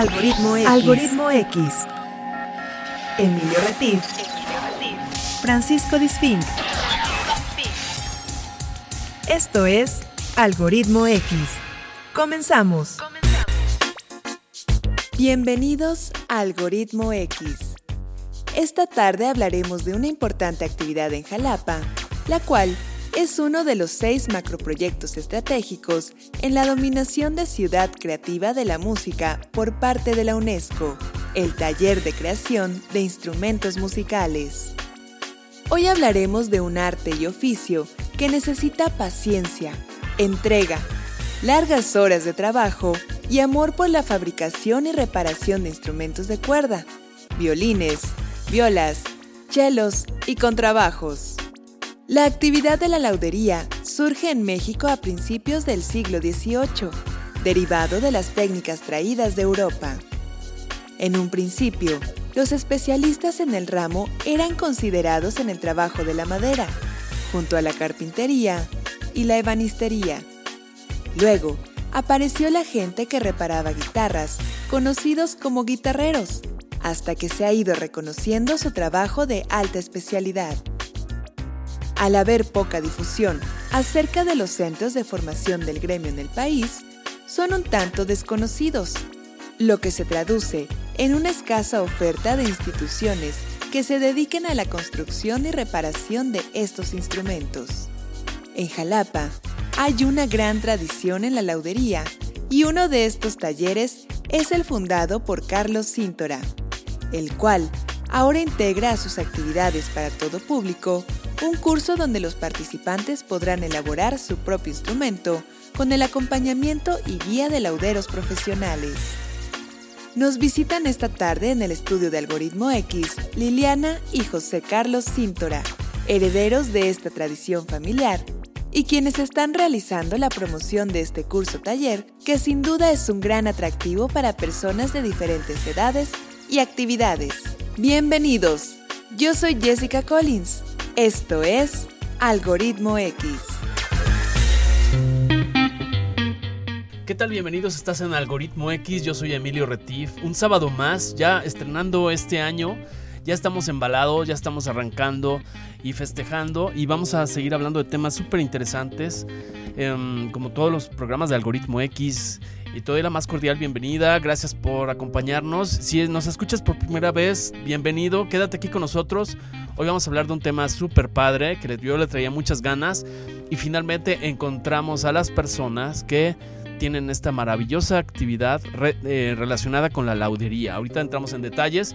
Algoritmo X. Algoritmo X. Emilio Retif. Francisco Disfink. Esto es Algoritmo X. Comenzamos. Bienvenidos a Algoritmo X. Esta tarde hablaremos de una importante actividad en Jalapa, la cual es uno de los seis macroproyectos estratégicos en la dominación de ciudad creativa de la música por parte de la UNESCO, el taller de creación de instrumentos musicales. Hoy hablaremos de un arte y oficio que necesita paciencia, entrega, largas horas de trabajo y amor por la fabricación y reparación de instrumentos de cuerda, violines, violas, chelos y contrabajos. La actividad de la laudería surge en México a principios del siglo XVIII, derivado de las técnicas traídas de Europa. En un principio, los especialistas en el ramo eran considerados en el trabajo de la madera, junto a la carpintería y la ebanistería. Luego, apareció la gente que reparaba guitarras, conocidos como guitarreros, hasta que se ha ido reconociendo su trabajo de alta especialidad al haber poca difusión acerca de los centros de formación del gremio en el país, son un tanto desconocidos, lo que se traduce en una escasa oferta de instituciones que se dediquen a la construcción y reparación de estos instrumentos. En Jalapa hay una gran tradición en la laudería y uno de estos talleres es el fundado por Carlos Cíntora, el cual ahora integra a sus actividades para todo público un curso donde los participantes podrán elaborar su propio instrumento con el acompañamiento y guía de lauderos profesionales. Nos visitan esta tarde en el estudio de Algoritmo X Liliana y José Carlos Cíntora, herederos de esta tradición familiar, y quienes están realizando la promoción de este curso taller, que sin duda es un gran atractivo para personas de diferentes edades y actividades. Bienvenidos, yo soy Jessica Collins esto es Algoritmo X. ¿Qué tal? Bienvenidos, estás en Algoritmo X, yo soy Emilio Retif. Un sábado más, ya estrenando este año, ya estamos embalados, ya estamos arrancando y festejando y vamos a seguir hablando de temas súper interesantes, em, como todos los programas de Algoritmo X y te doy la más cordial bienvenida. Gracias por acompañarnos. Si nos escuchas por primera vez, bienvenido. Quédate aquí con nosotros. Hoy vamos a hablar de un tema súper padre que yo le traía muchas ganas. Y finalmente encontramos a las personas que tienen esta maravillosa actividad eh, relacionada con la laudería. Ahorita entramos en detalles.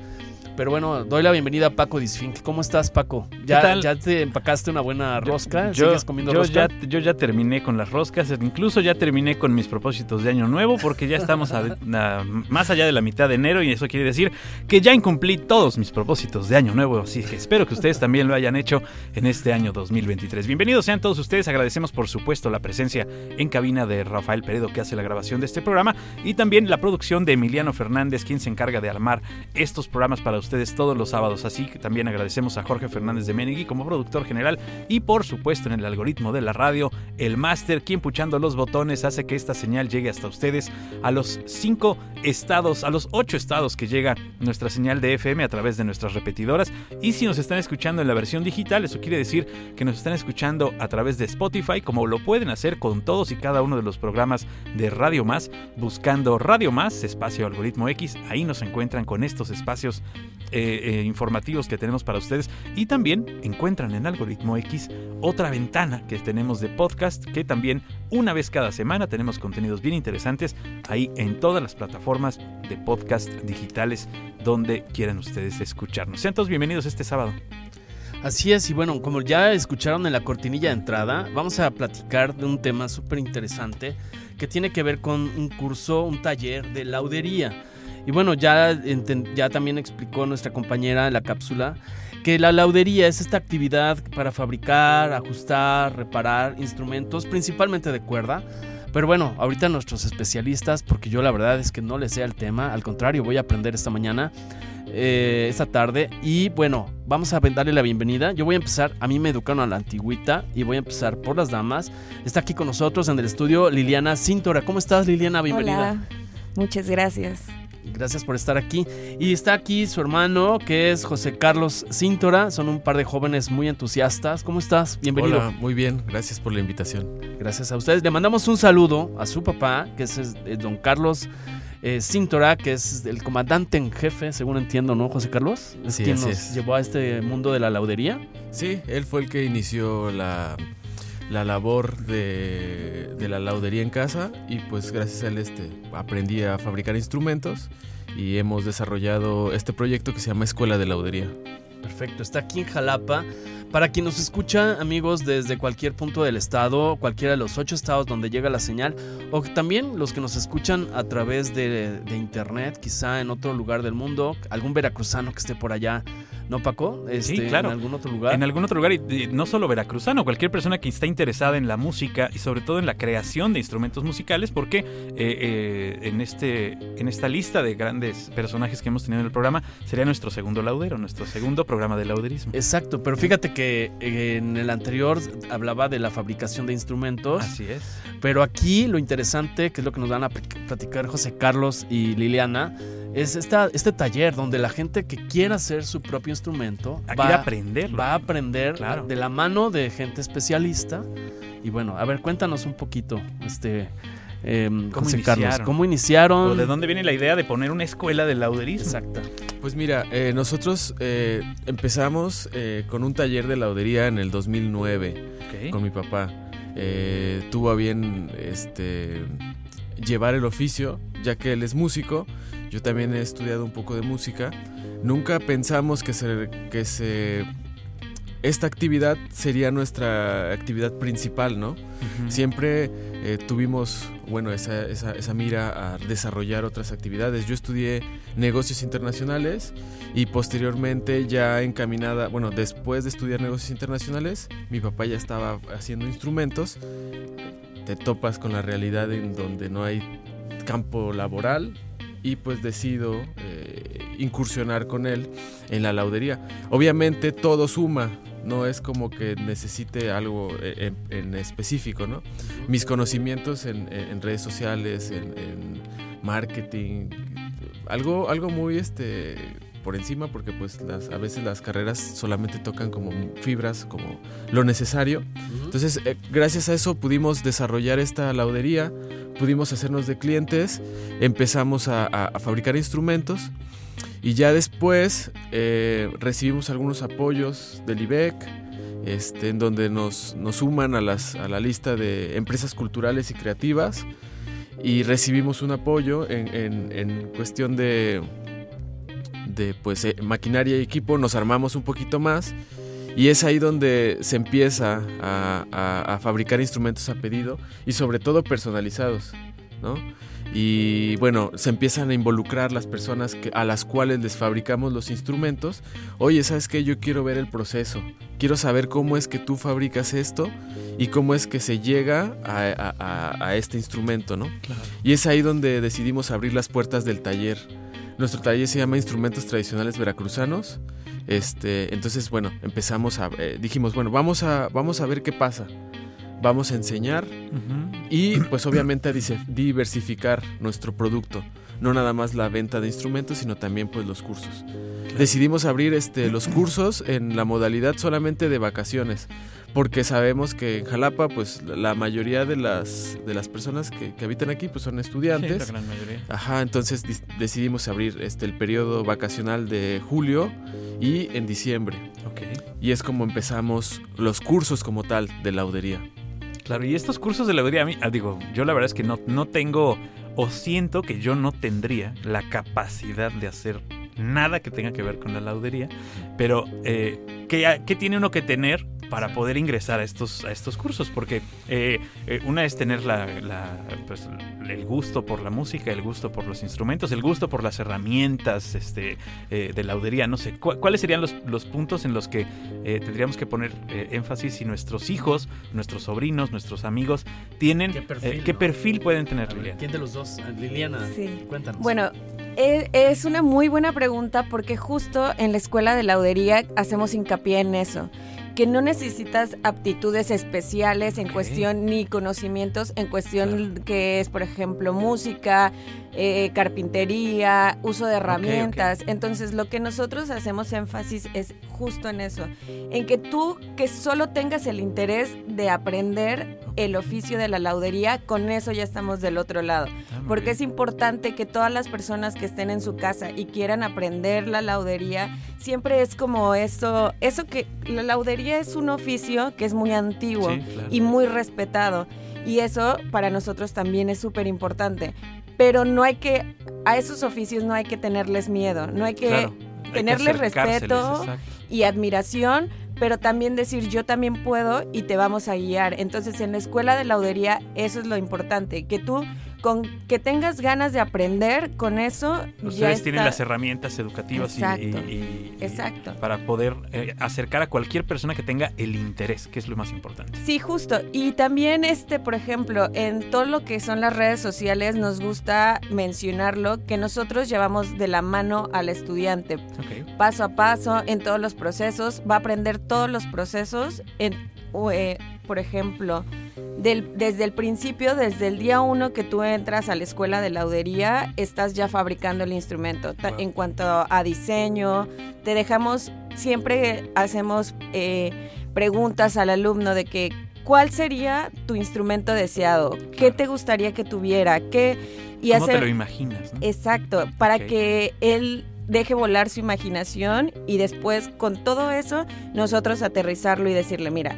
Pero bueno, doy la bienvenida a Paco Disfink. ¿Cómo estás, Paco? ¿Ya, ¿Ya te empacaste una buena rosca? Yo, ¿Sigues comiendo yo Ya, yo ya terminé con las roscas, incluso ya terminé con mis propósitos de año nuevo, porque ya estamos más allá de la mitad de enero y eso quiere decir que ya incumplí todos mis propósitos de año nuevo. Así que espero que ustedes también lo hayan hecho en este año 2023. Bienvenidos sean todos ustedes. Agradecemos, por supuesto, la presencia en cabina de Rafael Peredo, que hace la grabación de este programa, y también la producción de Emiliano Fernández, quien se encarga de armar estos programas para ustedes todos los sábados. Así que también agradecemos a Jorge Fernández de Menegui como productor general y por supuesto en el algoritmo de la radio, el máster, quien puchando los botones hace que esta señal llegue hasta ustedes a los cinco estados, a los ocho estados que llega nuestra señal de FM a través de nuestras repetidoras. Y si nos están escuchando en la versión digital, eso quiere decir que nos están escuchando a través de Spotify, como lo pueden hacer con todos y cada uno de los programas de Radio Más, buscando Radio Más, espacio algoritmo X. Ahí nos encuentran con estos espacios eh, eh, informativos que tenemos para ustedes y también encuentran en Algoritmo X otra ventana que tenemos de podcast que también una vez cada semana tenemos contenidos bien interesantes ahí en todas las plataformas de podcast digitales donde quieran ustedes escucharnos. Sean todos bienvenidos este sábado. Así es, y bueno, como ya escucharon en la cortinilla de entrada, vamos a platicar de un tema súper interesante que tiene que ver con un curso, un taller de laudería. Y bueno, ya, ya también explicó nuestra compañera en la cápsula que la laudería es esta actividad para fabricar, ajustar, reparar instrumentos, principalmente de cuerda. Pero bueno, ahorita nuestros especialistas, porque yo la verdad es que no les sé el tema, al contrario, voy a aprender esta mañana, eh, esta tarde. Y bueno, vamos a darle la bienvenida. Yo voy a empezar, a mí me educaron a la antigüita y voy a empezar por las damas. Está aquí con nosotros en el estudio Liliana Cintora. ¿Cómo estás Liliana? Bienvenida. Hola, muchas gracias. Gracias por estar aquí. Y está aquí su hermano, que es José Carlos Cíntora. Son un par de jóvenes muy entusiastas. ¿Cómo estás? Bienvenido. Hola, muy bien. Gracias por la invitación. Gracias a ustedes. Le mandamos un saludo a su papá, que es don Carlos eh, Cíntora, que es el comandante en jefe, según entiendo, ¿no, José Carlos? Es Sí, quien nos es. llevó a este mundo de la laudería. Sí, él fue el que inició la, la labor de, la laudería en casa y pues gracias a él este, aprendí a fabricar instrumentos y hemos desarrollado este proyecto que se llama Escuela de Laudería. Perfecto, está aquí en Jalapa. Para quien nos escucha, amigos, desde cualquier punto del estado, cualquiera de los ocho estados donde llega la señal, o también los que nos escuchan a través de, de internet, quizá en otro lugar del mundo, algún veracruzano que esté por allá, ¿no, Paco? Este, claro. En algún otro lugar. En algún otro lugar, y, y no solo veracruzano, cualquier persona que está interesada en la música y sobre todo en la creación de instrumentos musicales, porque eh, eh, en, este, en esta lista de grandes personajes que hemos tenido en el programa, sería nuestro segundo laudero, nuestro segundo programa de lauderismo. Exacto, pero fíjate que eh, en el anterior hablaba de la fabricación de instrumentos. Así es. Pero aquí lo interesante, que es lo que nos van a pl- platicar José Carlos y Liliana, es esta, este taller donde la gente que quiera hacer su propio instrumento va, a aprenderlo. va a aprender Claro. de la mano de gente especialista. Y bueno, a ver, cuéntanos un poquito, este, em, ¿Cómo José Carlos, iniciaron? ¿cómo iniciaron? ¿O ¿De dónde viene la idea de poner una escuela de lauderismo? Exacto. Pues mira, eh, nosotros eh, empezamos eh, con un taller de laudería en el 2009. Ok. con mi papá. Eh, tuvo a bien este, llevar el oficio, ya que él es músico. Yo también he estudiado un poco de música. Nunca pensamos que se, que se esta actividad sería nuestra actividad principal, ¿no? Siempre eh, tuvimos, bueno, esa, esa, esa mira a desarrollar otras actividades. Yo estudié negocios internacionales y posteriormente ya encaminada, bueno, después de estudiar negocios internacionales, mi papá ya estaba haciendo instrumentos. Te topas con la realidad en donde no hay campo laboral y pues decido eh, incursionar con él en la laudería. Obviamente todo suma, no es como que necesite algo en, en específico, ¿no? Mis conocimientos en, en- en redes sociales, en, en marketing, algo, algo muy este por encima porque pues las, a veces las carreras solamente tocan como fibras, como lo necesario. Entonces, eh, gracias a eso pudimos desarrollar esta laudería, pudimos hacernos de clientes, empezamos a, fabricar instrumentos y ya después eh, recibimos algunos apoyos del IBEC, este, en donde nos, suman a, las, a la lista de empresas culturales y creativas y recibimos un apoyo en, cuestión de, de pues, eh, maquinaria y equipo, nos armamos un poquito más y es ahí donde se empieza a, a- a fabricar instrumentos a pedido y sobre todo personalizados, ¿no? Y bueno, se empiezan a involucrar las personas que, a las cuales les fabricamos los instrumentos. Oye, ¿sabes qué? Yo quiero ver el proceso. Quiero saber cómo es que tú fabricas esto y cómo es que se llega a, a- a- a este instrumento, ¿no? Y es ahí donde decidimos abrir las puertas del taller. Nuestro taller se llama Instrumentos Tradicionales Veracruzanos. Este, entonces, bueno, empezamos a... eh, dijimos, bueno, vamos a, vamos a ver qué pasa. Vamos a enseñar y pues obviamente a diversificar nuestro producto. No nada más la venta de instrumentos, sino también pues los cursos. Decidimos abrir este, los cursos en la modalidad solamente de vacaciones, porque sabemos que en Jalapa pues la mayoría de las, de las personas que, que habitan aquí pues son Sí, estudiantes. la gran mayoría. Ajá, entonces decidimos abrir este, el periodo vacacional de julio y en diciembre. Ok. Y es como empezamos los cursos como tal de laudería. Claro, y estos cursos de laudería, a mí, ah, digo, yo la verdad es que no, no tengo, o siento que yo no tendría la capacidad de hacer nada que tenga que ver con la laudería, pero eh, ¿qué, qué tiene uno que tener para poder ingresar a estos, a estos cursos? Porque eh, eh, una es tener la, la, pues, el gusto por la música, el gusto por los instrumentos, el gusto por las herramientas este, eh, de laudería, no sé, ¿cu- ¿cuáles serían los, los puntos en los que eh, tendríamos que poner eh, énfasis si nuestros hijos, nuestros sobrinos, nuestros amigos tienen ¿Qué perfil, eh, qué no? perfil pueden tener ver, Liliana? ¿Quién de los dos? Ah, Liliana, Sí. cuéntanos. Bueno, e- es una muy buena pregunta porque justo en la escuela de laudería hacemos hincapié en eso. Que no necesitas aptitudes especiales en cuestión ni conocimientos en cuestión que es, por ejemplo, música, eh, carpintería, uso de herramientas. Entonces, lo que nosotros hacemos énfasis es justo en eso, en que tú que solo tengas el interés de aprender el oficio de la laudería, con eso ya estamos del otro lado. Ah, Porque es importante que todas las personas que estén en su casa y quieran aprender la laudería, siempre es como eso, eso que la laudería es un oficio que es muy antiguo Sí, claro. y muy respetado. Y eso para nosotros también es súper importante. Pero no hay que, a esos oficios no hay que tenerles miedo, no hay que Claro, hay que tenerle acercárseles, respeto exacto. y admiración, pero también decir yo también puedo y te vamos a guiar. Entonces en la escuela de laudería eso es lo importante, que tú con que tengas ganas de aprender con eso ya Ustedes tienen las herramientas educativas y- Exacto. y, y- y- Exacto. para poder eh, acercar a cualquier persona que tenga el interés, que es lo más importante. Sí, justo. Y también, este, por ejemplo, en todo lo que son las redes sociales, nos gusta mencionarlo, que nosotros llevamos de la mano al estudiante, Ok. paso a paso, en todos los procesos. Va a aprender todos los procesos, en, eh, por ejemplo, del- desde el principio, desde el día uno que tú entras a la escuela de laudería, estás ya fabricando el instrumento. Wow. En cuanto a diseño, te dejamos, siempre hacemos eh, preguntas al alumno de que, ¿cuál sería tu instrumento deseado? ¿Qué te gustaría que tuviera? ¿Qué? Y ¿Cómo hacer- te lo imaginas? no? Exacto, para que él deje volar su imaginación y después con todo eso nosotros aterrizarlo y decirle, mira,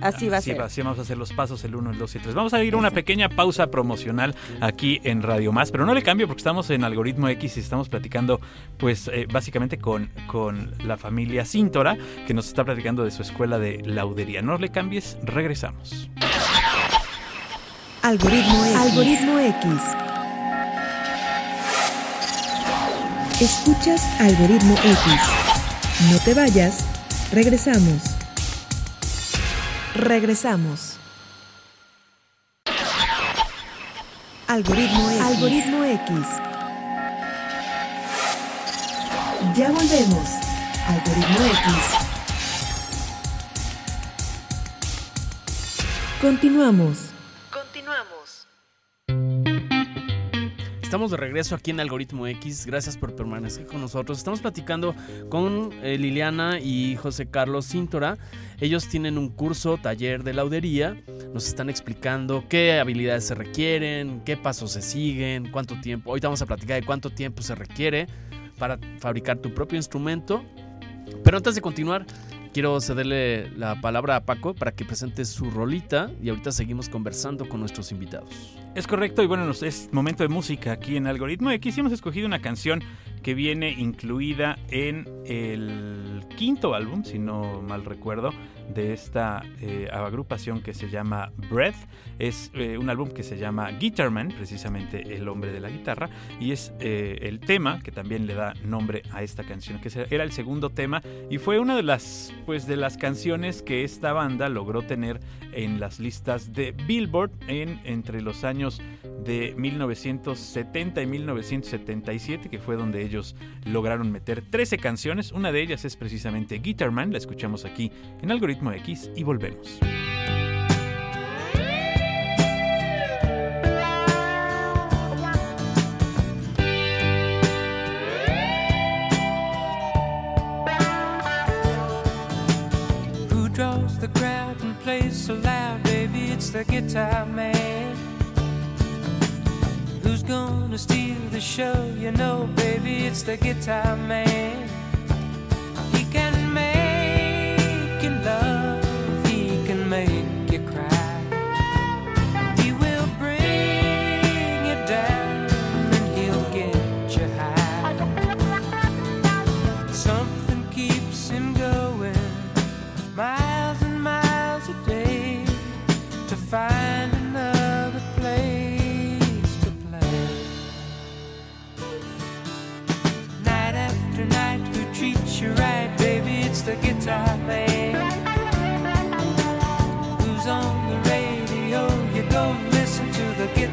así va a Así ser. así vamos a hacer los pasos, el 1, el 2 y el 3. Vamos a ir a una pequeña pausa promocional aquí en Radio Más, pero no le cambio porque estamos en Algoritmo X y estamos platicando, pues, eh, básicamente con, con la familia Cíntora, que nos está platicando de su escuela de laudería. No le cambies, regresamos. Algoritmo X. Algoritmo X. Escuchas Algoritmo X. No te vayas. Regresamos. Regresamos. Algoritmo X. Algoritmo X. Ya volvemos. Algoritmo X. Continuamos. De regreso aquí en Algoritmo X. Gracias por permanecer con nosotros. Estamos platicando con eh, Liliana y José Carlos Cíntora. Ellos tienen un curso, taller de laudería. Nos están explicando qué habilidades se requieren, qué pasos se siguen, cuánto tiempo. Ahorita vamos a platicar de cuánto tiempo se requiere para fabricar tu propio instrumento. Pero antes de continuar, quiero cederle la palabra a Paco para que presente su rolita y ahorita seguimos conversando con nuestros invitados. Es correcto, y bueno, es momento de música aquí en Algoritmo y hemos escogido una canción que viene incluida en el quinto álbum, si no mal recuerdo, de esta eh, agrupación que se llama Breath. Es eh, un álbum que se llama Guitarman, precisamente el hombre de la guitarra, y es eh, el tema que también le da nombre a esta canción, que era el segundo tema y fue una de las, pues, de las canciones que esta banda logró tener en las listas de Billboard en, entre los años de 1970 y 1977, que fue donde ellos lograron meter 13 canciones. Una de ellas es precisamente Guitar Man, la escuchamos aquí en Algoritmo X y volvemos. Who draws the crowd and plays so loud, baby? It's the guitar man. Who's gonna steal the show? You know, baby, it's the guitar man.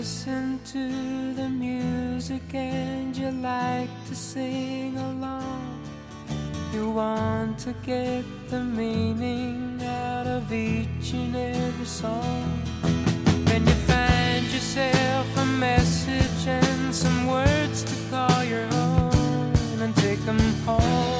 listen to the music and you like to sing along. You want to get the meaning out of each and every song. Then you find yourself a message and some words to call your own and take them home.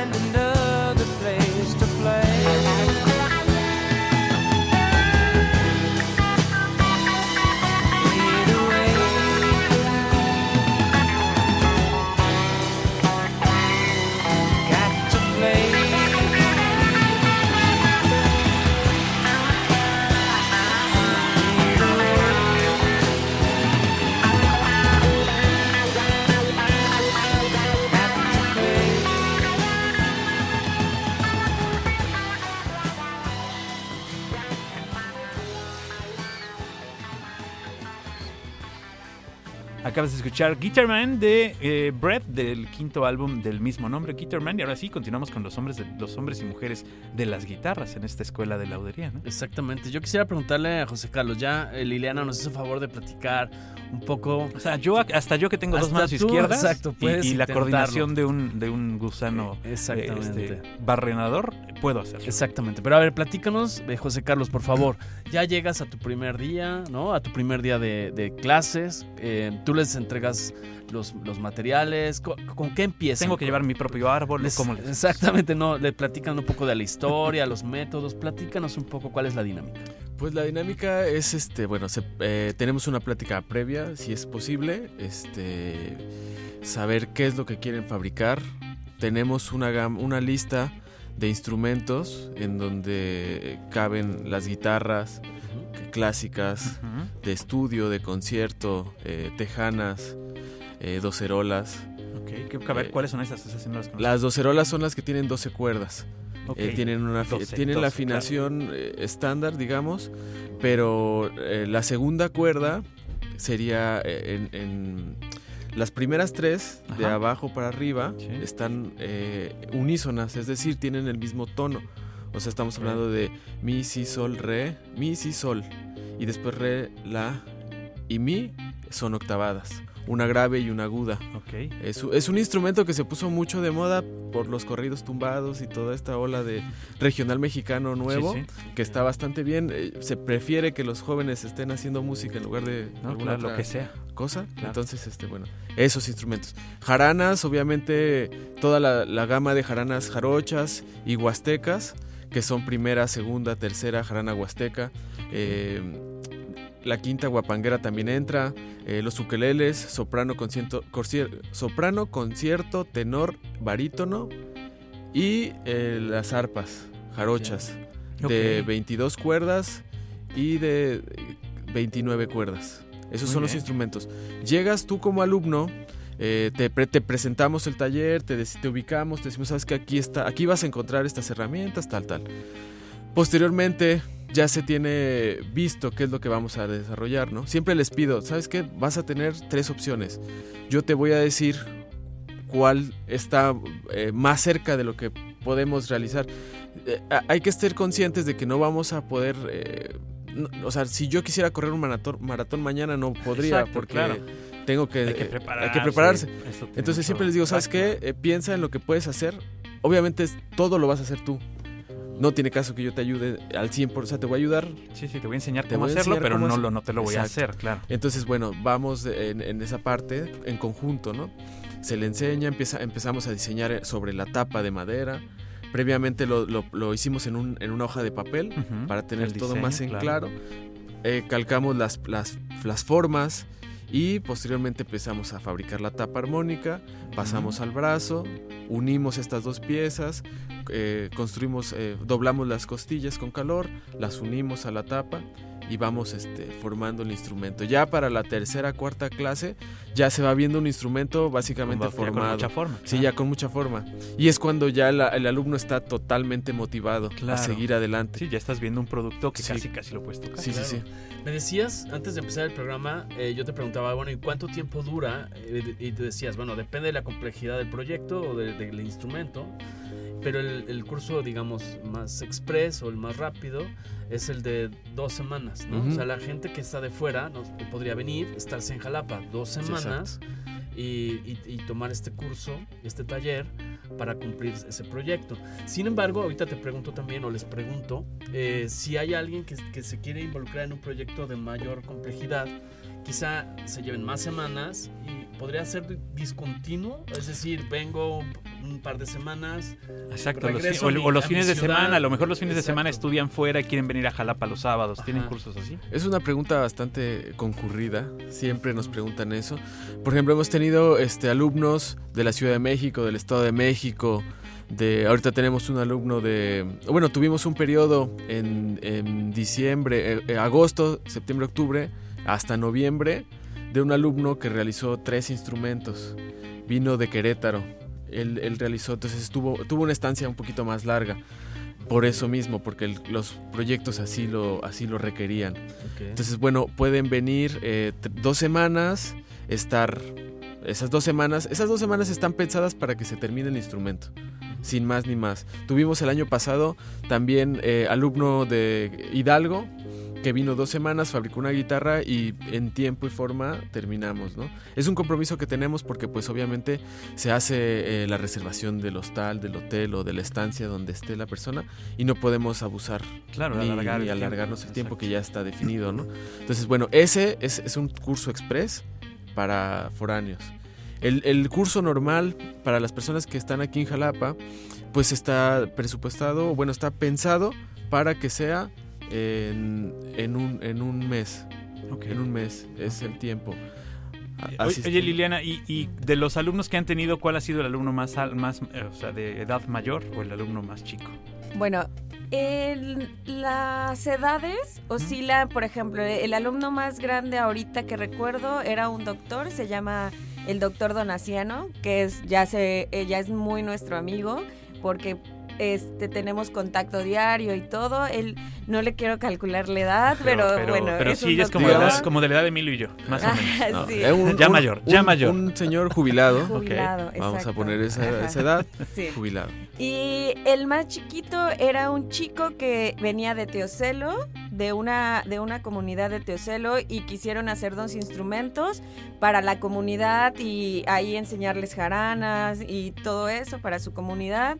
Acabas de escuchar Guitar Man de eh, Brett, del quinto álbum del mismo nombre, Guitar Man. Y ahora sí, continuamos con los hombres, de- los hombres y mujeres de las guitarras en esta escuela de laudería. ¿no? Exactamente. Yo quisiera preguntarle a José Carlos, ya eh, Liliana nos hizo favor de platicar un poco. O sea, yo hasta yo que tengo dos manos tú, izquierdas exacto, y- la coordinación de un, de un gusano Eh, Exactamente. este, barrenador, puedo hacerlo. Exactamente. Pero a ver, platícanos, eh, José Carlos, por favor. Ya llegas a tu primer día, ¿no? A tu primer día de, de clases. eh, tú les entregas los, los materiales. ¿Con, con qué empiezan? Tengo que llevar mi propio árbol. Les- ¿cómo les- Exactamente, no. Le platican un poco de la historia, los métodos. Platícanos un poco cuál es la dinámica. Pues la dinámica es este, bueno, se- eh, tenemos una plática previa, si es posible, este, saber qué es lo que quieren fabricar. Tenemos una, una lista de instrumentos en donde caben las guitarras clásicas, de estudio, de concierto, eh, tejanas, eh, docerolas. Ok, que- a ver, Eh, ¿cuáles son esas? Esas no las. Las docerolas son las que tienen 12 cuerdas. Tienen una fi- 12, tienen la 12, claro. afinación estándar, digamos, pero la segunda cuerda sería en, en- las primeras tres de abajo para arriba Sí. están eh, unísonas, es decir, tienen el mismo tono. O sea, estamos hablando de mi, si, sol, re, mi, si, sol. Y después re, la y mi son octavadas. Una grave y una aguda. Es, un instrumento que se puso mucho de moda por los corridos tumbados y toda esta ola de regional mexicano nuevo, Sí, que está bastante bien. Eh, se prefiere que los jóvenes estén haciendo música en lugar de No, alguna claro, lo que sea. cosa. Claro. Entonces, este, bueno, esos instrumentos. Jaranas, obviamente, toda la, la gama de jaranas jarochas y huastecas, que son primera, segunda, tercera, jarana huasteca. Eh, la quinta guapanguera también entra. eh, los ukeleles, soprano, concierto, soprano, concierto, tenor, barítono. Y eh, las arpas jarochas de Ok. 22 cuerdas y de eh, 29 cuerdas. Esos Muy son los instrumentos. Llegas tú como alumno, eh, te, pre- te presentamos el taller, te, te ubicamos, te decimos, sabes que aquí está, aquí vas a encontrar estas herramientas, tal, tal. Posteriormente ya se tiene visto qué es lo que vamos a desarrollar, ¿no? Siempre les pido, ¿sabes qué? Vas a tener tres opciones. Yo te voy a decir cuál está eh, más cerca de lo que podemos realizar. Eh, hay que estar conscientes de que no vamos a poder... eh, no, o sea, si yo quisiera correr un maratón, maratón mañana no podría Exacto, porque claro. tengo que, Hay que prepararse. hay que prepararse. Entonces siempre les digo, ¿sabes qué? Eh, piensa en lo que puedes hacer. Obviamente todo lo vas a hacer tú. No tiene caso que yo te ayude al 100%, o sea, te voy a ayudar. Sí, sí, te voy a enseñar Te cómo hacerlo, enseñar pero cómo no, hacer- lo, no te lo voy a hacer, claro. Entonces, bueno, vamos en, en esa parte en conjunto, ¿no? Se le enseña, empieza, empezamos a diseñar sobre la tapa de madera. Previamente lo, lo- lo hicimos en, un- en una hoja de papel para tener todo más en claro. Eh, calcamos las, las, las formas y posteriormente empezamos a fabricar la tapa armónica, pasamos al brazo, unimos estas dos piezas, eh, construimos, eh, doblamos las costillas con calor, las unimos a la tapa y vamos este, formando el instrumento. Ya para la tercera, cuarta clase ya se va viendo un instrumento básicamente Con- ya con formado. mucha forma. Sí, claro. ya con mucha forma. Y es cuando ya la- el alumno está totalmente motivado a Claro. seguir adelante. Sí, ya estás viendo un producto que Sí. casi casi lo puedes tocar. Sí, sí, sí. Me decías, antes de empezar el programa, eh, yo te preguntaba, bueno, ¿y cuánto tiempo dura? Eh, y te decías, bueno, depende de la complejidad del proyecto o de- del instrumento, pero el, el curso, digamos, más express o el más rápido es el de dos semanas, ¿no? Ujú. O sea, la gente que está de fuera no, podría venir, estarse en Jalapa dos Sí, semanas exacto. y, y- y tomar este curso, este taller, para cumplir ese proyecto. Sin embargo, ahorita te pregunto también, o les pregunto, eh, si hay alguien que, que se quiere involucrar en un proyecto de mayor complejidad, quizá se lleven más semanas y podría ser discontinuo, es decir, vengo un, par de semanas, Exacto, los o, a mi- o los fines de ciudad. semana, a lo mejor los fines de semana estudian fuera y quieren venir a Jalapa los sábados. ¿Tienen Ajá. cursos así? Es una pregunta bastante concurrida. Siempre nos preguntan eso. Por ejemplo, hemos tenido este, alumnos de la Ciudad de México, del Estado de México. De, ahorita tenemos un alumno de... Bueno, tuvimos un periodo en, en diciembre, eh, eh, agosto, septiembre, octubre, hasta noviembre, de un alumno que realizó tres instrumentos. Vino de Querétaro. Él, él realizó, entonces tuvo, tuvo una estancia un poquito más larga. Por eso mismo, porque el- los proyectos así lo, así lo requerían. Entonces, bueno, pueden venir eh, dos semanas, estar esas dos semanas. Esas dos semanas están pensadas para que se termine el instrumento, sin más ni más. Tuvimos el año pasado también eh, alumno de Hidalgo que vino dos semanas, fabricó una guitarra y en tiempo y forma terminamos, ¿no? Es un compromiso que tenemos porque pues obviamente se hace eh, la reservación del hostal, del hotel o de la estancia donde esté la persona y no podemos abusar Claro, ni, alargar ni el tiempo. alargarnos el tiempo que ya está definido, ¿no? Entonces, bueno, ese es, es un curso express para foráneos. El, el curso normal para las personas que están aquí en Jalapa, pues está presupuestado, bueno, está pensado para que sea en, en un, en un mes. Ok. En un mes es el tiempo. A- Oye. Liliana, y, y de los alumnos que han tenido, ¿cuál ha sido el alumno más, al- más eh, o sea, de edad mayor o el alumno más chico? Bueno, el- las edades oscilan, por ejemplo, el alumno más grande ahorita que recuerdo era un doctor, se llama el doctor Donaciano, que es ya se eh, ya es muy nuestro amigo porque este tenemos contacto diario y todo. Él no le quiero calcular la edad, pero, bueno, pero es sí, un es como, de la, como de la edad de Emilio y yo, más o menos. Ah, No, sí. eh, un- Ya un- mayor, ya un- mayor. Un señor jubilado. Jubilado, Vamos a poner esa, edad. Sí. Jubilado. Y el más chiquito era un chico que venía de Teocelo, de una, de una comunidad de Teocelo, y quisieron hacer dos instrumentos para la comunidad y ahí enseñarles jaranas y todo eso para su comunidad.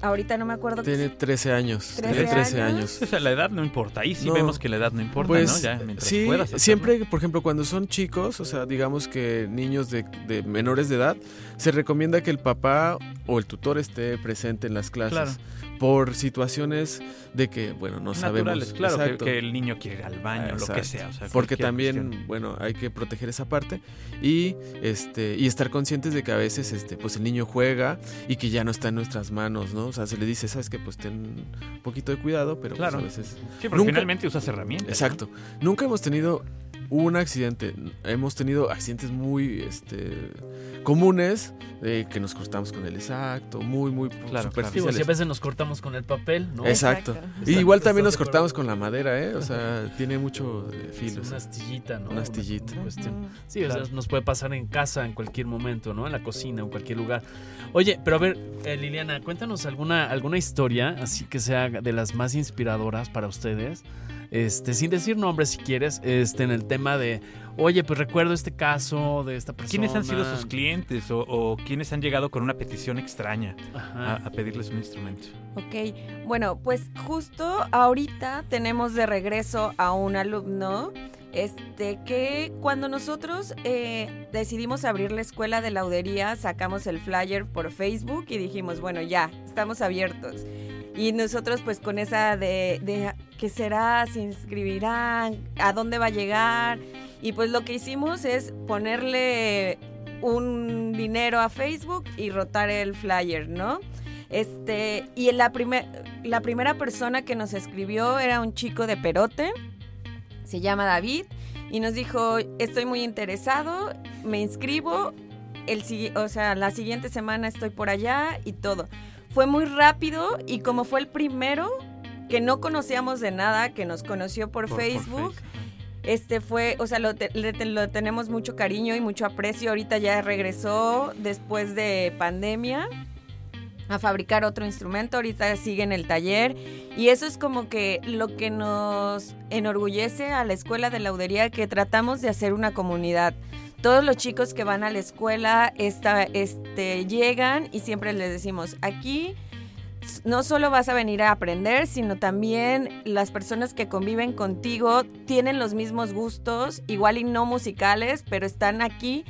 Ahorita no me acuerdo. Tiene 13 años. ¿Trece Tiene 13 años? años. O sea, la edad no importa. Ahí sí No. vemos que la edad no importa, Pues ¿no? Ya, mientras sí, puedas siempre, por ejemplo, cuando son chicos, o sea, digamos que niños de, de menores de edad, se recomienda que el papá o el tutor esté presente en las clases. Claro. Por situaciones de que, bueno, no Naturales, sabemos. claro, que, el niño quiere ir al baño, lo que sea. o sea, Porque también, cuestión. bueno, hay que proteger esa parte y este y estar conscientes de que a veces este pues el niño juega y que ya no está en nuestras manos, ¿no? O sea, se le dice, "Sabes que pues ten un poquito de cuidado", pero pues, Claro. a veces Sí, porque nunca- finalmente usas herramientas. ¿no? Exacto. Nunca hemos tenido un accidente. Hemos tenido accidentes muy este, comunes de que nos cortamos con el exacto, muy, muy claro. Sí, pues, superficiales. si a veces nos cortamos con el papel, ¿no? Exacto. Exacto. Y igual también ¿estás nos cortamos con la madera, ¿eh? O sea, tiene mucho eh, Sí, filo. o una astillita, ¿no? Una astillita. Una cuestión. Sí, o sea, Claro. nos puede pasar en casa en cualquier momento, ¿no? En la cocina, en cualquier lugar. Oye, pero a ver, eh, Liliana, cuéntanos alguna, alguna historia, así que sea de las más inspiradoras para ustedes, este, sin decir nombres si quieres, este, en el tema de, oye, pues recuerdo este caso de esta persona. ¿Quiénes han sido sus clientes o, o quiénes han llegado con una petición extraña a, a pedirles un instrumento? Ok, bueno, pues justo ahorita tenemos de regreso a un alumno, este, que cuando nosotros eh, decidimos abrir la escuela de laudería, sacamos el flyer por Facebook y dijimos, bueno, ya, estamos abiertos. Y nosotros pues con esa de, de qué será, se inscribirán, a dónde va a llegar. Y pues lo que hicimos es ponerle un dinero a Facebook y rotar el flyer, ¿no? Este, y la, primer, la primera persona que nos escribió era un chico de Perote, se llama David, y nos dijo, estoy muy interesado, me inscribo, el, o sea, la siguiente semana estoy por allá y todo. Fue muy rápido y como fue el primero que no conocíamos de nada, que nos conoció por, Por- por Facebook, Facebook, este fue, o sea, lo, te- le- te- lo tenemos mucho cariño y mucho aprecio. Ahorita ya regresó después de pandemia a fabricar otro instrumento. Ahorita sigue en el taller. Y eso es como que lo que nos enorgullece a la escuela de laudería, que tratamos de hacer una comunidad. Todos los chicos que van a la escuela esta, este, llegan y siempre les decimos, aquí no solo vas a venir a aprender, sino también las personas que conviven contigo tienen los mismos gustos, igual y no musicales, pero están aquí.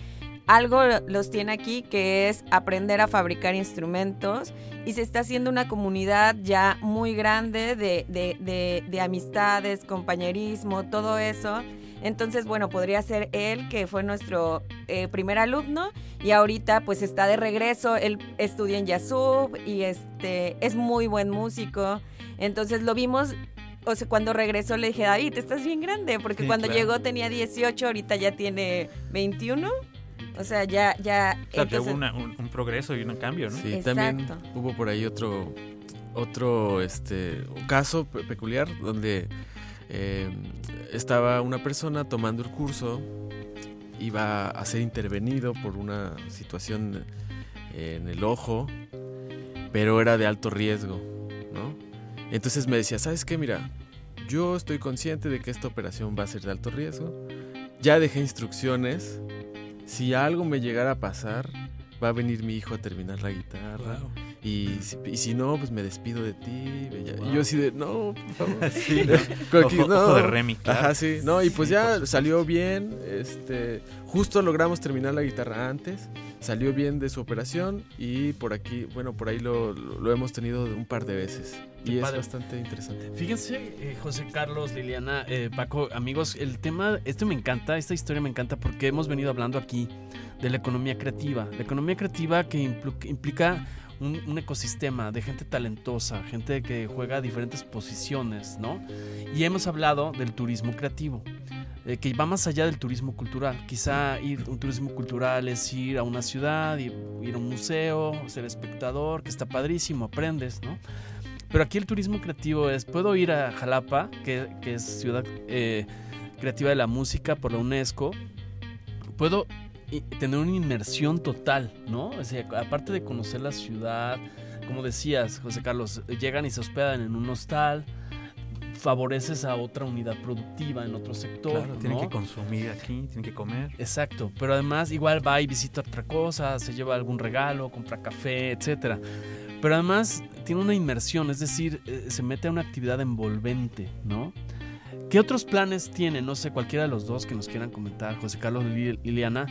Algo los tiene aquí que es aprender a fabricar instrumentos y se está haciendo una comunidad ya muy grande de, de- de- de amistades, compañerismo, todo eso. Entonces, bueno, podría ser él, que fue nuestro eh, primer alumno, y ahorita pues está de regreso, él estudia en Yasub y este es muy buen músico. Entonces lo vimos, o sea, cuando regresó le dije, David, estás bien grande, porque Sí, cuando claro. llegó tenía 18, ahorita ya tiene 21. O sea, ya, ya. Claro, que entonces- hubo una- un, un progreso y un cambio, ¿no? Sí, Exacto. también hubo por ahí otro otro este caso pe- peculiar donde eh, estaba una persona tomando el curso, iba a ser intervenido por una situación en el ojo, pero era de alto riesgo, ¿no? Entonces me decía, ¿sabes qué? Mira, yo estoy consciente de que esta operación va a ser de alto riesgo. Ya dejé instrucciones. Si algo me llegara a pasar, va a venir mi hijo a terminar la guitarra. Y, si, y si no, pues me despido de ti. Y yo así de, no, por favor. Sí, ¿no? Ojo, no. ojo de Remy, claro. Ajá, sí. No, y pues Sí, ya salió bien. Este, justo logramos terminar la guitarra antes. Salió bien de su operación. Y por aquí, bueno, por ahí lo, lo- hemos tenido un par de veces. Y es padre. bastante interesante. Fíjense, eh, José Carlos, Liliana, eh, Paco, amigos, el tema, este me encanta, esta historia me encanta porque hemos venido hablando aquí de la economía creativa. La economía creativa que implica un, ecosistema de gente talentosa, gente que juega diferentes posiciones, ¿no? Y hemos hablado del turismo creativo. eh, que va más allá del turismo cultural. Quizá ir un turismo cultural es ir a una ciudad, ir, ir a un museo, ser espectador, que está padrísimo, aprendes, ¿no? Pero aquí el turismo creativo es, puedo ir a Jalapa, que, es ciudad eh, creativa de la música por la UNESCO, puedo tener una inmersión total, ¿no? O sea, aparte de conocer la ciudad, como decías, José Carlos, llegan y se hospedan en un hostal, favoreces a otra unidad productiva en otro sector, Claro, tienen ¿no? que consumir aquí, tienen que comer. Exacto, pero además igual va y visita otra cosa, se lleva algún regalo, compra café, etcétera. Pero además tiene una inmersión, es decir, eh, se mete a una actividad envolvente, ¿no? ¿Qué otros planes tiene? No sé, cualquiera de los dos que nos quieran comentar, José Carlos y Liliana.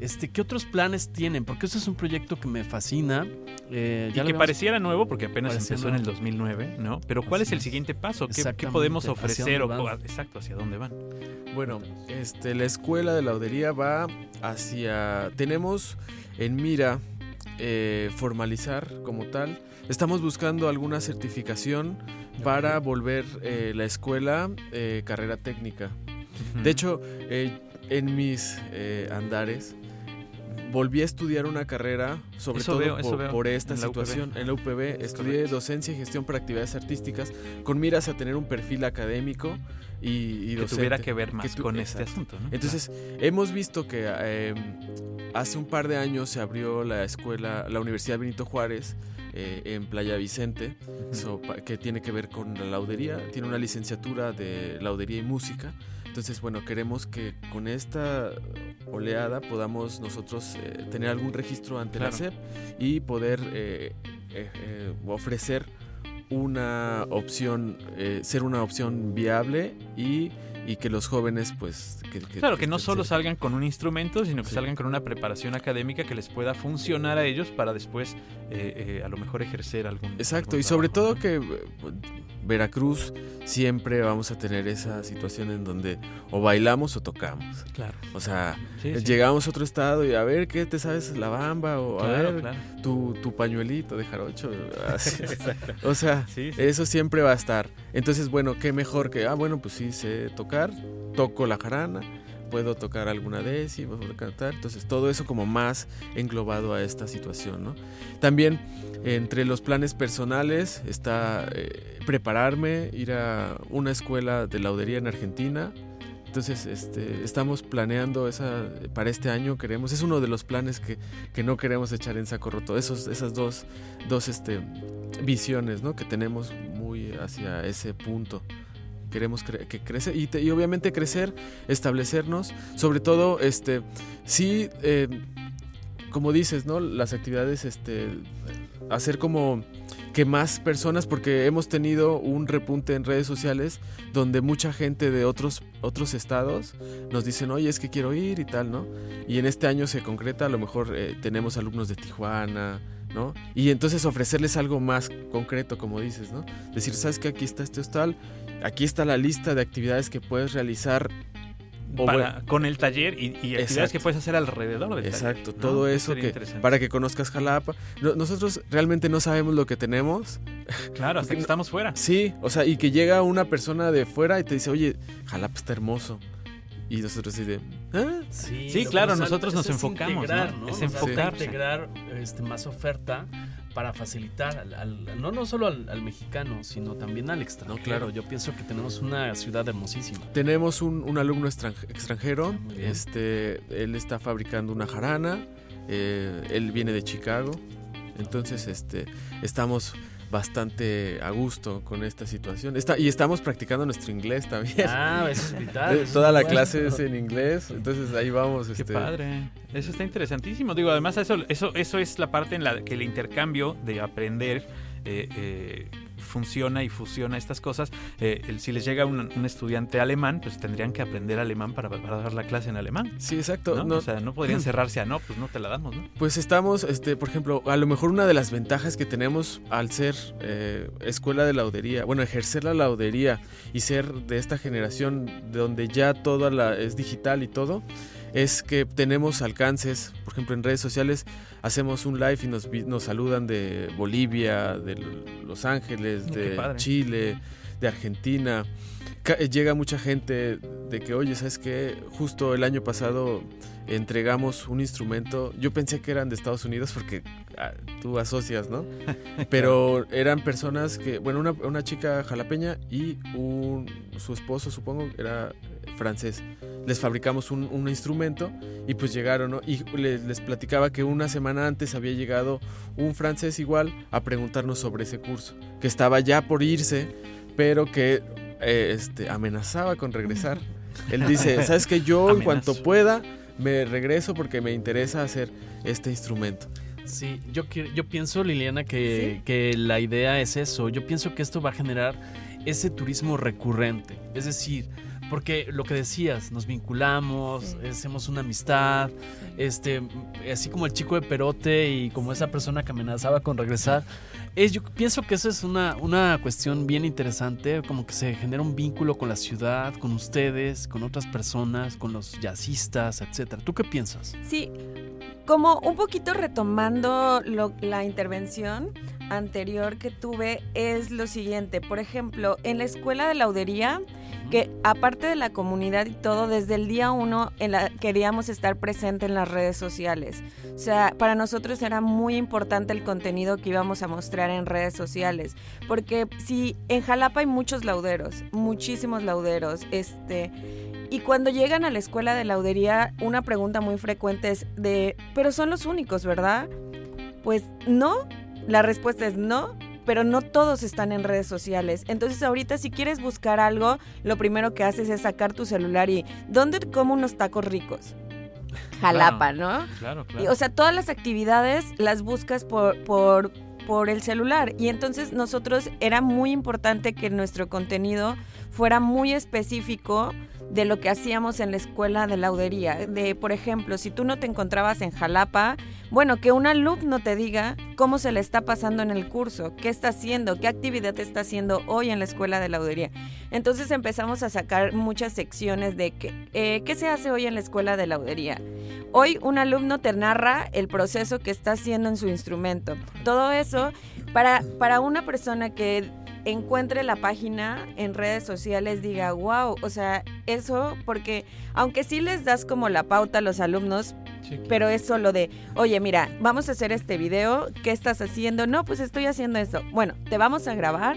Este, ¿Qué otros planes tienen? Porque eso es un proyecto que me fascina. eh, Y ya que pareciera nuevo porque apenas empezó en el nuevo. 2009, ¿no? Pero ¿cuál Así es el siguiente paso? ¿Qué, qué podemos ¿hacia ofrecer? o- exacto, ¿hacia dónde van? Bueno, este, la escuela de laudería va hacia... Tenemos en mira eh, formalizar como tal. Estamos buscando alguna certificación para volver eh, la escuela eh, carrera técnica. De hecho, eh, en mis eh, andares volví a estudiar una carrera, sobre Eso todo veo, por, veo, por esta en situación. En la UPB estudié correcto. docencia y gestión para actividades artísticas con miras a tener un perfil académico y, y que docente. tuviera que ver más Que con este asunto, ¿no? Entonces, hemos visto que eh, hace un par de años se abrió la escuela, la Universidad Benito Juárez eh, en Playa Vicente, so, que tiene que ver con la laudería, tiene una licenciatura de laudería y música. Entonces, bueno, queremos que con esta oleada podamos nosotros eh, tener algún registro ante la. SEP y poder eh, eh, eh, ofrecer una opción, eh, ser una opción viable y, y que los jóvenes, pues... Que, que- Claro, que no solo salgan con un instrumento, sino que Sí. salgan con una preparación académica que les pueda funcionar a ellos para después eh, a lo mejor ejercer algún. Exacto, algún y sobre todo que Veracruz siempre vamos a tener esa situación en donde o bailamos o tocamos. Claro. O sea, Sí, sí. llegamos a otro estado y a ver qué te sabes la bamba o a ver claro. tu, tu pañuelito de jarocho. así. o sea, sí. eso siempre va a estar. Entonces, bueno, qué mejor que, ah, bueno, pues sí sé tocar, toco la jarana, puedo tocar alguna décima, puedo cantar. Entonces, todo eso como más englobado a esta situación, ¿no? También entre los planes personales está eh, prepararme, ir a una escuela de laudería en Argentina. Entonces, este, estamos planeando esa para este año, queremos, es uno de los planes que, que no queremos echar en saco roto, esos, esas dos, dos este, visiones ¿no? que tenemos muy hacia ese punto. Queremos que crece y, te- y obviamente crecer, establecernos, sobre todo, este, sí, eh, como dices, ¿no? Las actividades, este, hacer como que más personas, porque hemos tenido un repunte en redes sociales donde mucha gente de otros, otros estados nos dicen, oye, es que quiero ir y tal, ¿no? Y en este año se concreta, a lo mejor eh, tenemos alumnos de Tijuana, ¿no? Y entonces ofrecerles algo más concreto, como dices, ¿no? Decir, ¿sabes que Aquí está este hostal, aquí está la lista de actividades que puedes realizar. o Para- bueno, con el taller y, y actividades Exacto. que puedes hacer alrededor del Exacto, taller. ¿no? todo eso que para que conozcas Jalapa. No- nosotros realmente no sabemos lo que tenemos. Claro, hasta que no- estamos fuera. Sí, o sea, y que llega una persona de fuera y te dice, oye, Jalapa está hermoso. Y nosotros así de, ¿ah? Sí, Sí, claro, nosotros nos es enfocamos, integrar, ¿no? ¿no? Es O sea, enfocarse. integrar este, más oferta para facilitar, al, al- no, no solo al, al mexicano, sino también al extranjero. claro. Yo pienso que tenemos una ciudad hermosísima. Tenemos un, un alumno extranje- extranjero, este, él está fabricando una jarana, eh, él viene de Chicago, entonces este, estamos bastante a gusto con esta situación. Está, y estamos practicando nuestro inglés también. Ah, eso es vital. Eso Toda es la bueno. clase es en inglés, entonces ahí vamos. Qué este, padre. Eso está interesantísimo. Digo, además eso, eso, eso es la parte en la que el intercambio de aprender eh, eh, funciona y fusiona estas cosas. Eh, el- si les llega un, un estudiante alemán, pues tendrían que aprender alemán para, para dar la clase en alemán. Sí, exacto. ¿no? no- O sea, no podrían cerrarse a no, pues no te la damos, ¿no? Pues estamos, este, por ejemplo, a lo mejor una de las ventajas que tenemos al ser eh, escuela de laudería, bueno, ejercer la laudería y ser de esta generación de donde ya toda la es digital y todo, es que tenemos alcances, por ejemplo, en redes sociales hacemos un live y nos, nos saludan de Bolivia, de Los Ángeles, de. Chile, de Argentina. Eh, Llega mucha gente de que, oye, ¿sabes qué? Justo el año pasado entregamos un instrumento. Yo pensé que eran de Estados Unidos porque ah, tú asocias, ¿no? Pero eran personas que, bueno, una, una chica jalapeña y un, su esposo, supongo, era francés. Les fabricamos un, un instrumento y pues llegaron, ¿no? Y les, les platicaba que una semana antes había llegado un francés igual a preguntarnos sobre ese curso, que estaba ya por irse, pero que eh, este, amenazaba con regresar. Él dice, ¿sabes qué? Yo en cuanto pueda me regreso porque me interesa hacer este instrumento. Sí, yo, yo pienso, Liliana, que, que la idea es eso. Yo pienso que esto va a generar ese turismo recurrente. Es decir, porque lo que decías, nos vinculamos, Sí. hacemos una amistad, este, así como el chico de Perote y como esa persona que amenazaba con regresar. Es, yo pienso que eso es una, una cuestión bien interesante, como que se genera un vínculo con la ciudad, con ustedes, con otras personas, con los jazzistas, etcétera. ¿Tú qué piensas? Sí, como un poquito retomando lo- la intervención anterior que tuve es lo siguiente. Por ejemplo, en la escuela de laudería, que aparte de la comunidad y todo, desde el día uno en la, queríamos estar presente en las redes sociales. O sea, para nosotros era muy importante el contenido que íbamos a mostrar en redes sociales. Porque si en Jalapa hay muchos lauderos, muchísimos lauderos, este Y cuando llegan a la escuela de laudería, una pregunta muy frecuente es de, pero son los únicos, ¿verdad? Pues no, la respuesta es no, pero no todos están en redes sociales. Entonces ahorita si quieres buscar algo, lo primero que haces es sacar tu celular y ¿dónde como unos tacos ricos? Jalapa, ¿no? Claro, Y, claro. o sea, todas las actividades las buscas por, por, por el celular. Y entonces nosotros era muy importante que nuestro contenido fuera muy específico de lo que hacíamos en la escuela de laudería. De, por ejemplo, si tú no te encontrabas en Jalapa, bueno, que un alumno te diga cómo se le está pasando en el curso, qué está haciendo, qué actividad está haciendo hoy en la escuela de laudería. Entonces empezamos a sacar muchas secciones de que, eh, qué se hace hoy en la escuela de laudería. Hoy un alumno te narra el proceso que está haciendo en su instrumento. Todo eso para, para una persona que encuentre la página en redes sociales diga, wow, o sea, eso porque aunque sí les das como la pauta a los alumnos, Sí, claro. pero es solo de, oye, mira, vamos a hacer este video, ¿qué estás haciendo? No, pues estoy haciendo esto. Bueno, te vamos a grabar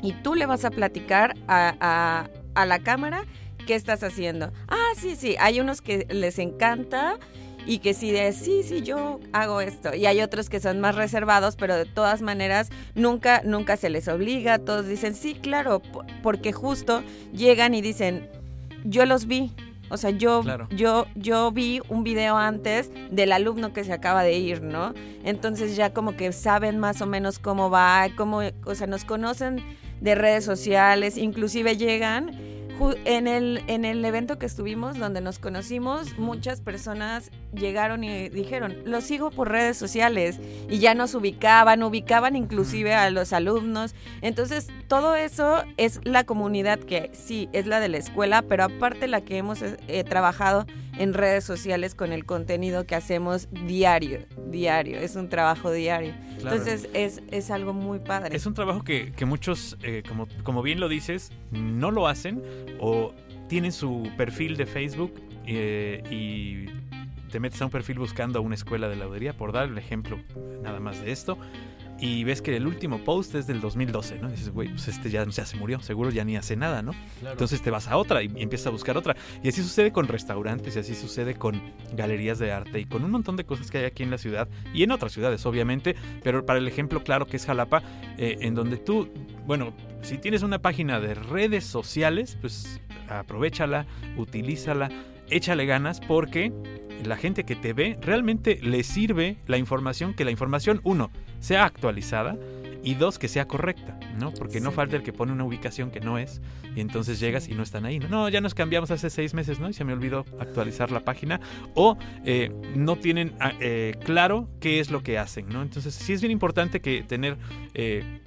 y tú le vas a platicar a, a- a la cámara qué estás haciendo. Ah, sí, sí, hay unos que les encanta y que sí de, sí, sí, yo hago esto. Y hay otros que son más reservados, pero de todas maneras nunca, nunca se les obliga. Todos dicen, sí, claro, po- porque justo llegan y dicen, yo los vi. O sea, yo, Claro. yo, yo vi un video antes del alumno que se acaba de ir, ¿no? Entonces ya como que saben más o menos cómo va, cómo, o sea, nos conocen de redes sociales, inclusive llegan en el, en el evento que estuvimos, donde nos conocimos, muchas personas llegaron y dijeron, lo sigo por redes sociales y ya nos ubicaban, ubicaban inclusive a los alumnos. Entonces, todo eso es la comunidad que sí, es la de la escuela, pero aparte la que hemos eh, trabajado en redes sociales con el contenido que hacemos diario, diario, es un trabajo diario. Claro. Entonces, es, es algo muy padre. Es un trabajo que, que muchos, eh, como, como bien lo dices, no lo hacen o tienen su perfil de Facebook eh, y te metes a un perfil buscando a una escuela de laudería, por dar el ejemplo nada más de esto, y ves que el último post es del 2012, ¿no? Y dices, güey, pues este ya, ya se murió, seguro ya ni hace nada, ¿no? Claro. Entonces te vas a otra y empiezas a buscar otra. Y así sucede con restaurantes y así sucede con galerías de arte y con un montón de cosas que hay aquí en la ciudad y en otras ciudades, obviamente. Pero para el ejemplo claro que es Jalapa, eh, en donde tú, bueno, si tienes una página de redes sociales, pues aprovechala, utilízala, échale ganas porque la gente que te ve realmente le sirve la información, que la información, uno, sea actualizada y dos, que sea correcta, ¿no? Porque no Sí. falta el que pone una ubicación que no es y entonces llegas y no están ahí. No, no, ya nos cambiamos hace seis meses, ¿no? Y se me olvidó actualizar la página o eh, no tienen ah, eh, claro qué es lo que hacen, ¿no? Entonces sí es bien importante que tener eh,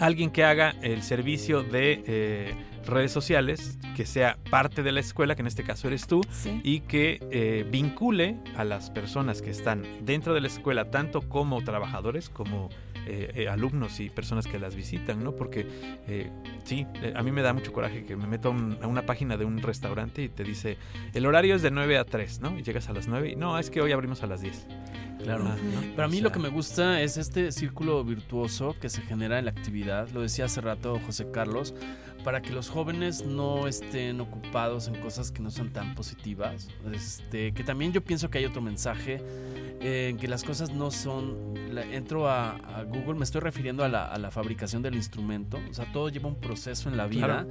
alguien que haga el servicio de redes sociales, que sea parte de la escuela, que en este caso eres tú, Sí. y que eh, vincule a las personas que están dentro de la escuela, tanto como trabajadores, como eh, eh, alumnos y personas que las visitan, ¿no? Porque eh, sí, eh, a mí me da mucho coraje que me meto a, un- a una página de un restaurante y te dice, el horario es de 9 a 3, ¿no? Y llegas a las 9 y no, es que hoy abrimos a las 10. Claro. Ah, ¿no? Para O mí lo que me gusta es este círculo virtuoso que se genera en la actividad, lo decía hace rato José Carlos, para que los jóvenes no estén ocupados en cosas que no son tan positivas. Este, que también yo pienso que hay otro mensaje eh, en que las cosas no son. la- entro a, a Google, me estoy refiriendo a la, a la fabricación del instrumento. O sea, todo lleva un proceso en la vida,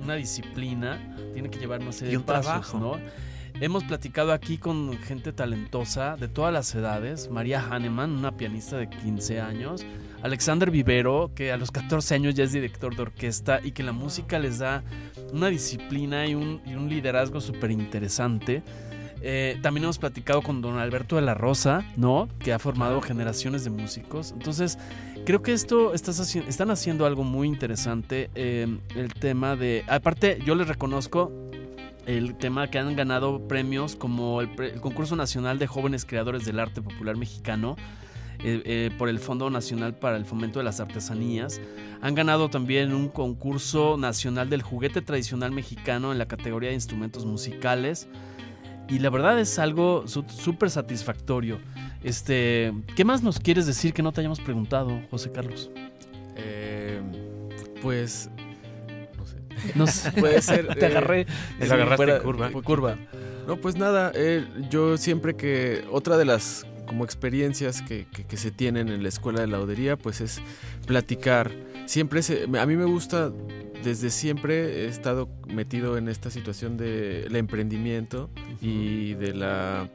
una disciplina, tiene que llevar, no sé, Y un pasos, trabajo. ¿no? Hemos platicado aquí con gente talentosa de todas las edades. María Hahnemann, una pianista de 15 años. Alexander Vivero, que a los 14 años ya es director de orquesta y que la música les da una disciplina y un, y un liderazgo súper interesante. Eh, también hemos platicado con don Alberto de la Rosa, ¿no? Que ha formado generaciones de músicos. Entonces, creo que esto estás haci- están haciendo algo muy interesante. eh, el tema de. Aparte, yo les reconozco el tema que han ganado premios como el, Concurso Nacional de Jóvenes Creadores del Arte Popular Mexicano. eh, eh, por el Fondo Nacional para el Fomento de las Artesanías. Han ganado también un concurso nacional del juguete tradicional mexicano en la categoría de instrumentos musicales. Y la verdad es algo súper satisfactorio. Este, ¿Qué más nos quieres decir que no te hayamos preguntado, José Carlos? Eh, pues, no sé. Puede ser. Te eh, agarré. Te agarraste fuera- curva. curva. No, pues nada, eh, yo siempre que otra de las como experiencias que, que- que se tienen en la escuela de laudería, pues es platicar. Siempre se, a mí me gusta, desde siempre he estado metido en esta situación del emprendimiento y de la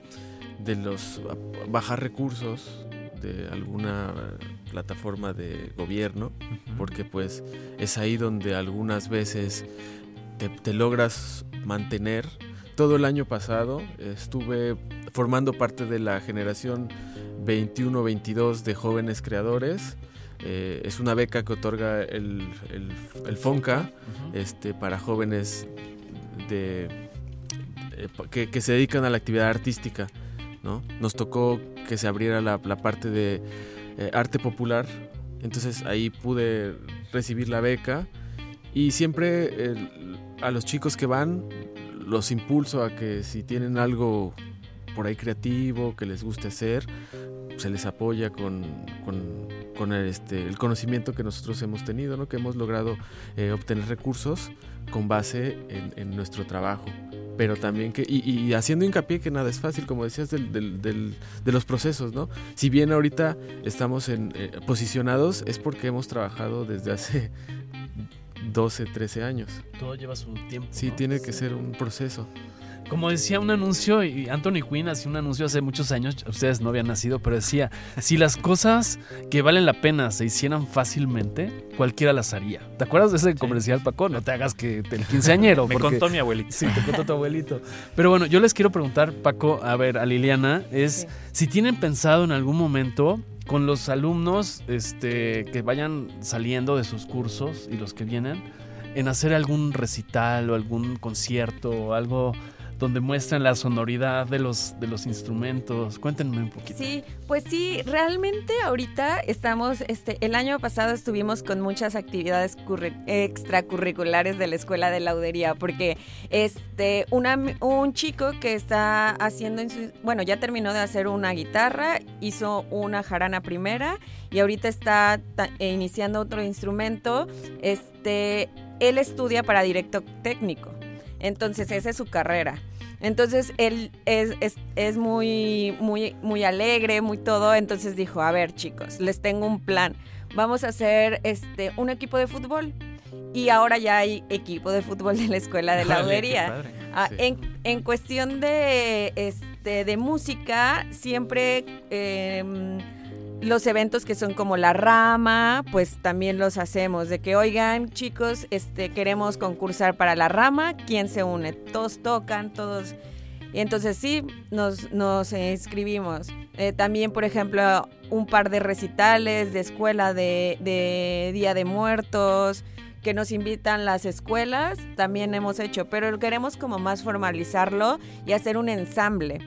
de los bajar recursos de alguna plataforma de gobierno porque pues es ahí donde algunas veces te, te logras mantener. Todo el año pasado estuve formando parte de la generación 21-22 de jóvenes creadores. Eh, es una beca que otorga el, el- el FONCA este, para jóvenes de, eh, que, que se dedican a la actividad artística. ¿no? Nos tocó que se abriera la, la parte de eh, arte popular, entonces ahí pude recibir la beca y siempre a los chicos que van los impulso a que si tienen algo por ahí creativo que les guste hacer, se les apoya con, con- con el, este, el conocimiento que nosotros hemos tenido, ¿no? que hemos logrado eh, obtener recursos con base en, en nuestro trabajo. Pero también que, y, y haciendo hincapié que nada es fácil, como decías, del, del- del- de los procesos, ¿no? Si bien ahorita estamos en, eh, posicionados, es porque hemos trabajado desde hace 12, 13 años. Todo lleva su tiempo. Sí, ¿no? tiene que ser un proceso. Como decía un anuncio, y Anthony Quinn hacía un anuncio hace muchos años, ustedes no habían nacido, pero decía, si las cosas que valen la pena se hicieran fácilmente, cualquiera las haría. ¿Te acuerdas de ese comercial, Paco? No te hagas que te- el quinceañero. Me porque- contó mi abuelita. Sí, te contó tu abuelito. Pero bueno, yo les quiero preguntar, Paco, a ver, a Liliana, es Sí. si tienen pensado en algún momento con los alumnos este, que vayan saliendo de sus cursos y los que vienen, en hacer algún recital o algún concierto o algo donde muestren la sonoridad de los, de los instrumentos. Cuéntenme un poquito. Sí, pues sí, realmente ahorita estamos, este, el año pasado estuvimos con muchas actividades curri- extracurriculares de la escuela de laudería, porque este, una- un chico que está haciendo, bueno, ya terminó de hacer una guitarra, hizo una jarana primera y ahorita está eh, iniciando otro instrumento. Este, él estudia para directo técnico, entonces esa es su carrera. Entonces él es, es, es muy, muy, muy alegre, muy todo. Entonces dijo, a ver chicos, les tengo un plan. Vamos a hacer este, un equipo de fútbol. Y ahora ya hay equipo de fútbol de la escuela de laudería. Ah, Sí. en, en cuestión de, este, de música, siempre em, los eventos que son como la rama, pues también los hacemos. De que, oigan, chicos, este, queremos concursar para la rama, ¿quién se une? Todos tocan, todos. Y entonces sí, nos, nos inscribimos. Eh, también, por ejemplo, un par de recitales de escuela de, de Día de Muertos que nos invitan las escuelas, también hemos hecho, pero queremos como más formalizarlo y hacer un ensamble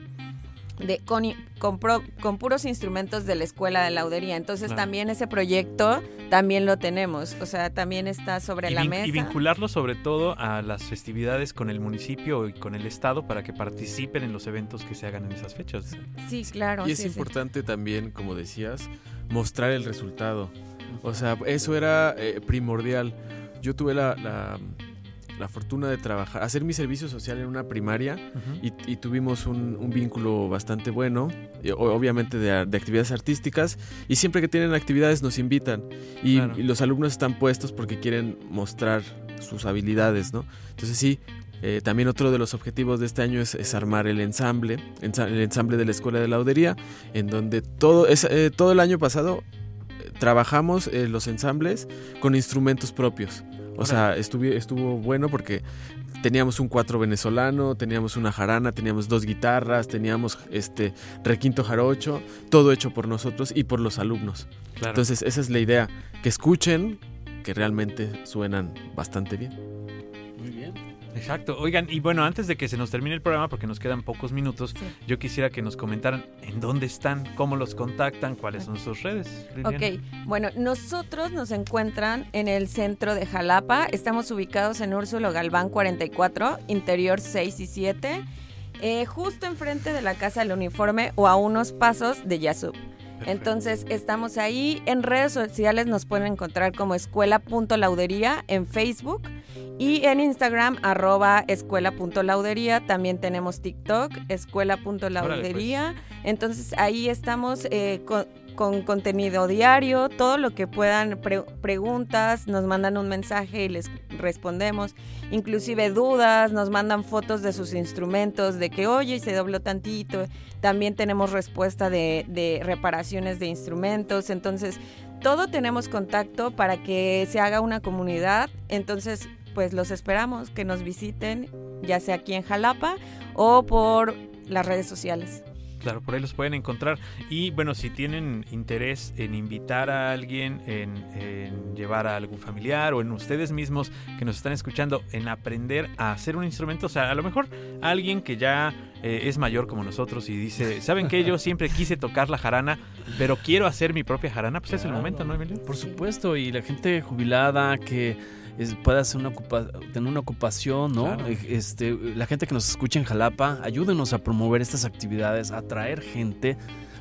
de, con, con, pro- con puros instrumentos de la escuela de laudería. Entonces Claro. también ese proyecto también lo tenemos, o sea, también está sobre Y, la vin- mesa. y vincularlo sobre todo a las festividades con el municipio y con el estado para que participen en los eventos que se hagan en esas fechas. Sí, claro. Y es sí, sí. importante también, como decías, mostrar el resultado. O sea, eso era eh, primordial. Yo tuve la, la- la fortuna de trabajar, hacer mi servicio social en una primaria y, y tuvimos un, un vínculo bastante bueno, y obviamente de, de actividades artísticas, y siempre que tienen actividades nos invitan, y, Claro. y los alumnos están puestos porque quieren mostrar sus habilidades, ¿no? Entonces sí, eh, también otro de los objetivos de este año es, es armar el ensamble, ensa- el ensamble de la Escuela de Laudería, en donde todo, es, eh, todo el año pasado eh, trabajamos eh, los ensambles con instrumentos propios. O sea, estuvi- estuvo bueno porque teníamos un cuatro venezolano, teníamos una jarana, teníamos dos guitarras, teníamos este requinto jarocho, todo hecho por nosotros y por los alumnos. Claro. Entonces, esa es la idea, que escuchen que realmente suenan bastante bien. Exacto. Oigan, y bueno, antes de que se nos termine el programa, porque nos quedan pocos minutos, Sí. yo quisiera que nos comentaran en dónde están, cómo los contactan, cuáles son sus redes. Liliana. Ok, bueno, nosotros nos encuentran en el centro de Jalapa. Estamos ubicados en Úrsulo Galván 44, interior 6 y 7, eh, justo enfrente de la Casa del Uniforme o a unos pasos de Yasub. Entonces estamos ahí. En redes sociales nos pueden encontrar como escuela.laudería en Facebook y en Instagram arroba escuela.laudería. También tenemos TikTok, escuela.laudería. Entonces ahí estamos eh, con, con contenido diario, todo lo que puedan, pre- preguntas, nos mandan un mensaje y les respondemos, inclusive dudas, nos mandan fotos de sus instrumentos, de que oye, se dobló tantito, también tenemos respuesta de, de reparaciones de instrumentos, entonces todo tenemos contacto para que se haga una comunidad, entonces pues los esperamos que nos visiten, ya sea aquí en Jalapa o por las redes sociales. Claro, por ahí los pueden encontrar. Y bueno, si tienen interés en invitar a alguien, en, en llevar a algún familiar o en ustedes mismos que nos están escuchando, en aprender a hacer un instrumento, o sea, a lo mejor alguien que ya eh, es mayor como nosotros y dice, ¿saben qué? Yo siempre quise tocar la jarana, pero quiero hacer mi propia jarana, pues es el momento, ¿no, Emilio? Por supuesto, y la gente jubilada que es- pueda hacer una ocupa- tener una ocupación, ¿no? Claro. Eh, Este, la gente que nos escucha en Jalapa, ayúdenos a promover estas actividades, a atraer gente,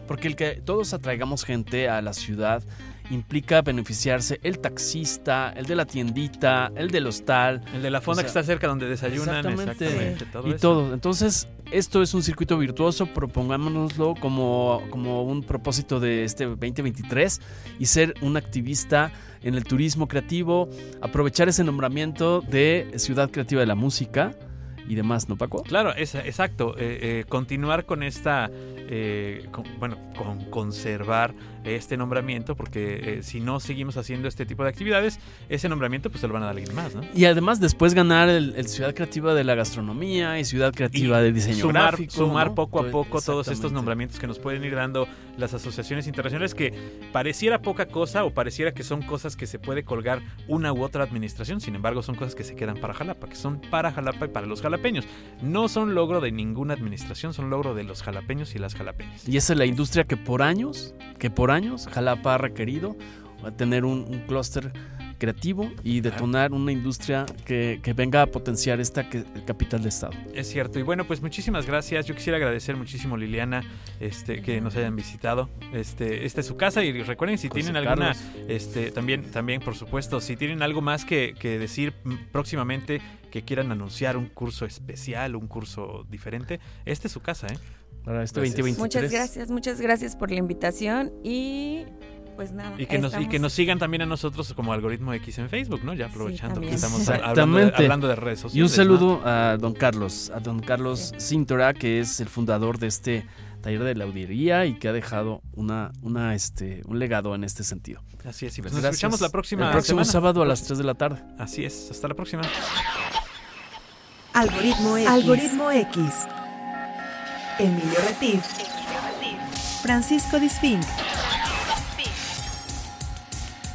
porque el que todos atraigamos gente a la ciudad implica beneficiarse el taxista, el de la tiendita, el del hostal, El de la fonda O sea, que está cerca donde desayunan, exactamente. exactamente. todo y eso. todo. Entonces, esto es un circuito virtuoso, propongámonoslo como, como un propósito de este 2023 y ser un activista en el turismo creativo, aprovechar ese nombramiento de Ciudad Creativa de la Música y demás, ¿no, Paco? Claro, es, exacto. eh, eh, continuar con esta, eh, con- bueno, con conservar este nombramiento, porque eh, si no seguimos haciendo este tipo de actividades, ese nombramiento pues se lo van a dar a alguien más, ¿no? Y además después ganar el, el Ciudad Creativa de la Gastronomía y Ciudad Creativa de Diseño sumar, Gráfico. sumar ¿no? poco a Todo- poco todos estos nombramientos que nos pueden ir dando las asociaciones internacionales que pareciera poca cosa o pareciera que son cosas que se puede colgar una u otra administración, sin embargo son cosas que se quedan para Jalapa, que son para Jalapa y para los jalapeños. No son logro de ninguna administración, son logro de los jalapeños y las jalapeñas. Y esa es la industria que por años, que por años Jalapa ha requerido a tener un, un clúster creativo y detonar una industria que, que venga a potenciar esta que- capital de estado. Es cierto. Y bueno, pues muchísimas gracias. Yo quisiera agradecer muchísimo Liliana este, que nos hayan visitado. Este, esta es su casa y recuerden si José tienen alguna, Carlos. este, también, también por supuesto, si tienen algo más que, que decir próximamente, que quieran anunciar un curso especial, un curso diferente, esta es su casa, ¿eh? Para este Gracias. 2023. Muchas gracias, muchas gracias por la invitación y pues nada. Y que, nos, y que nos sigan también a nosotros como Algoritmo X en Facebook, ¿no? Ya aprovechando que estamos hablando de, Exactamente. hablando de redes Y sociales. un ¿no? saludo a don Carlos, a don Carlos Cintora, que es el fundador de este taller de laudería y que ha dejado una, una, este, un legado en este sentido. Así es, y pues Pues nos gracias. escuchamos la próxima El próximo semana. sábado a las 3 de la tarde. Así es, hasta la próxima. Algoritmo X. Algoritmo X. Emilio Retif. Francisco Disfink.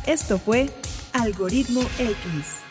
Esto fue Algoritmo X.